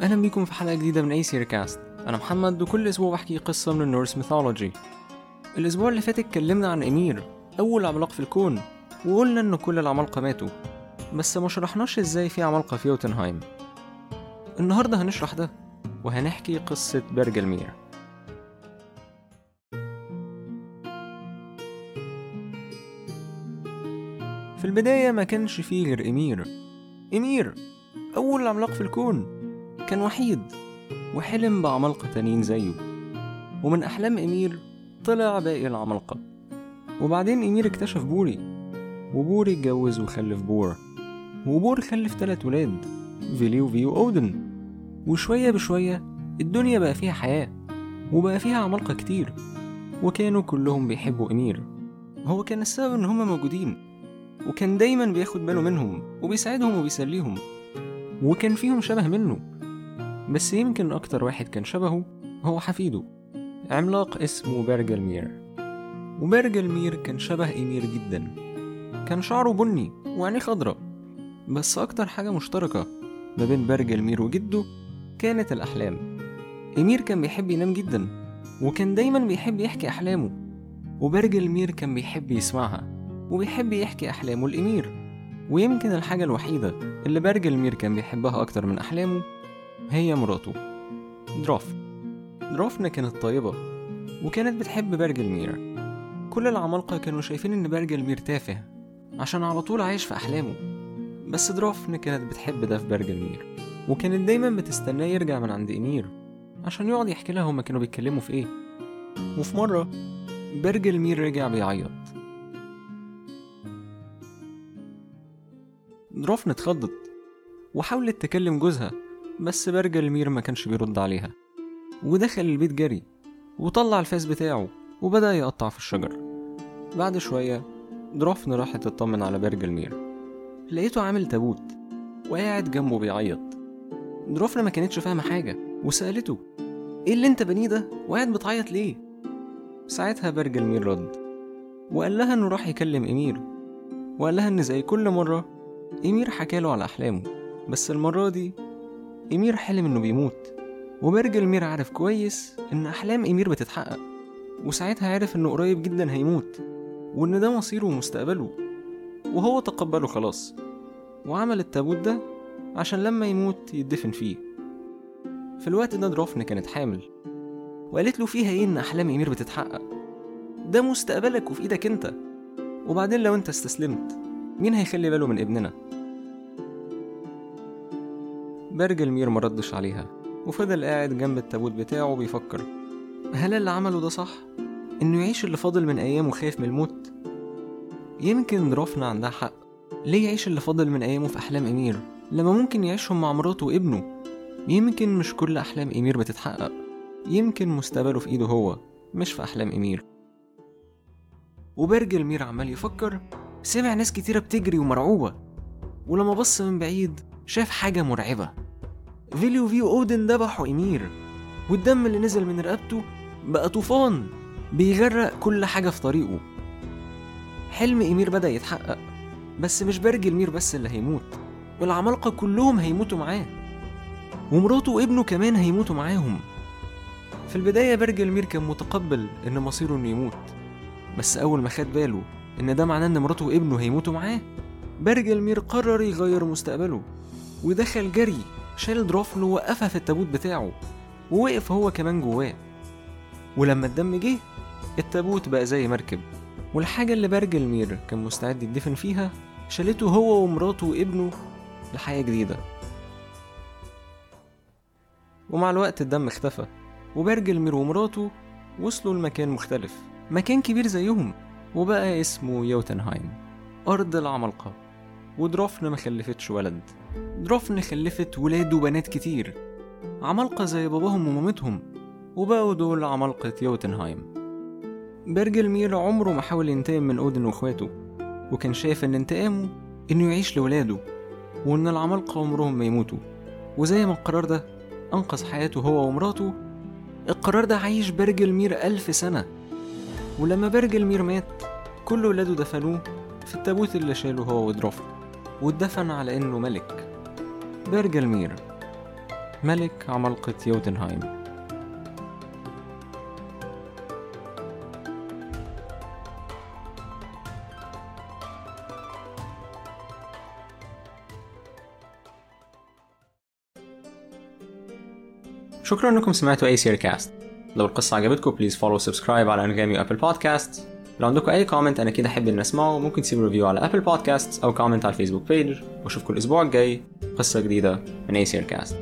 أهلا بيكم في حلقة جديدة من Aesir Cast أنا محمد وكل أسبوع بحكي قصة من ال Norse mythology. الأسبوع اللي فات اتكلمنا عن إمير أول عملاق في الكون وقلنا إن كل العمالقة ماتوا. بس ما شرحناش إزاي في عمالقة في يوتنهايم النهاردة هنشرح ده وهنحكي قصة برجلمير في البداية ما كانش فيه غير إمير. إمير أول عملاق في الكون. كان وحيد وحلم بعمالقة تانيين زيه. ومن أحلام إمير طلع باقي العمالقة. وبعدين إمير اكتشف بوري وبوري اتجوز وخلف بور. وبور خلف تلات ولاد فيلي وفي وأودن وشوية بشوية الدنيا بقى فيها حياة وبقى فيها عمالقة كتير. وكانوا كلهم بيحبوا إمير. هو كان السبب إن هما موجودين. وكان دايما بياخد باله منهم وبيساعدهم وبيسليهم. وكان فيهم شبه منه. بس يمكن أكتر واحد كان شبهه هو حفيده. عملاق اسمه برجلمير وبرجلمير كان شبه إمير جدا. كان شعره بني وعينيه خضرا بس أكتر حاجة مشتركة ما بين برجلمير وجده كانت الأحلام. إمير كان بيحب ينام جدا وكان دايما بيحب يحكي أحلامه. وبرجلمير كان بيحب يسمعها وبيحب يحكي أحلامه لإمير ويمكن الحاجة الوحيدة اللي برجلمير كان بيحبها أكتر من أحلامه هي مراته درافن درافن كانت طيبة وكانت بتحب برجلمير كل العمالقة كانوا شايفين إن برجلمير تافه عشان على طول عايش في أحلامه. بس درافن كانت بتحب ده في برجلمير وكانت دايما بتستناه يرجع من عند إمير عشان يقعد يحكي لها هما كانوا بيتكلموا في إيه. وفي مرة برجلمير رجع بيعيط. درافن اتخضت وحاولت تكلم جوزها. بس برجلمير ما كانش بيرد عليها. ودخل البيت جري وطلع الفاس بتاعه وبدأ يقطع في الشجر. بعد شوية درافن راحت تطمن على برجلمير لقيته عامل تابوت وقاعد جنبه بيعيط. درافن ما كانتش فاهمة حاجة وسألته إيه اللي أنت بنيه ده؟ وقاعد بتعيط ليه؟ ساعتها برجلمير رد وقال لها إنه راح يكلم إمير. وقال لها إن زي كل مرة إمير حكاله على أحلامه بس المرة دي إمير حلم إنه بيموت وبرجلمير عارف كويس إن أحلام إمير بتتحقق وساعتها عرف إنه قريب جدا هيموت وإن ده مصيره ومستقبله وهو تقبله خلاص وعمل التابوت ده عشان لما يموت يدفن فيه. في الوقت ده درافن كانت حامل وقالت له فيها إيه إن أحلام إمير بتتحقق؟ ده مستقبلك وفي إيدك أنت وبعدين لو أنت استسلمت مين هيخلي باله من ابننا؟ برجلمير مردش عليها وفضل قاعد جنب التابوت بتاعه بيفكر هل اللي عمله ده صح؟ إنه يعيش اللي فاضل من أيامه خايف من الموت؟ يمكن درافنا عندها حق. ليه يعيش اللي فاضل من أيامه في أحلام إمير؟ لما ممكن يعيشهم مع مراته وابنه. يمكن مش كل أحلام إمير بتتحقق. يمكن مستقبله في إيده هو مش في أحلام إمير. وبرج المير عمال يفكر سمع ناس كتيرة بتجري ومرعوبة. ولما بص من بعيد شاف حاجة مرعبة. فيلي وفي أودن ذبحوا إمير والدم اللي نزل من رقبته بقى طوفان بيغرق كل حاجة في طريقه. حلم إمير بدأ يتحقق بس مش برجلمير بس اللي هيموت والعمالقة كلهم هيموتوا معاه ومراته وابنه كمان هيموتوا معاهم. في البداية برجلمير كان متقبل إن مصيره إنه يموت بس أول ما خد باله إن ده معناه إن مراته وابنه هيموتوا معاه برجلمير قرر يغير مستقبله ودخل جري شال درافن ووقفها في التابوت بتاعه ووقف هو كمان جواه. ولما الدم جه التابوت بقى زي مركب. والحاجة اللي برجلمير كان مستعد يدفن فيها شالته هو ومراته وابنه لحياة جديدة. ومع الوقت الدم اختفى وبرجلمير ومراته وصلوا لمكان مختلف مكان كبير زيهم وبقى اسمه يوتنهايم أرض العمالقة. ودرافن ما خلفتش ولد. درافن خلفت ولاد وبنات كتير. عمالقة زي باباهم ومامتهم وبقوا دول عمالقة يوتنهايم. برجلمير عمره ما حاول ينتقم من أودن وإخواته وكان شايف إن انتقامه إنه يعيش لولاده وإن العمالقة عمرهم ما يموتوا. وزي ما القرار ده أنقذ حياته هو ومراته القرار ده عايش برجلمير ألف سنة. ولما برجلمير مات كل ولاده دفنوه في التابوت اللي شاله هو ودرافن واتدفن على إنه ملك. برجلمير ملك عمالقة يوتنهايم. شكرا إنكم سمعتوا اي سير كاست لو القصة عجبتكم please follow subscribe على أنغامي و Apple Podcast لو عندكم أي comment أنا أكيد أحب ان أسمعه. ممكن تسيبوا review على Apple Podcast أو comment على ال Facebook page وأشوفكم الأسبوع الجاي. قصة جديدة من Aesir Cast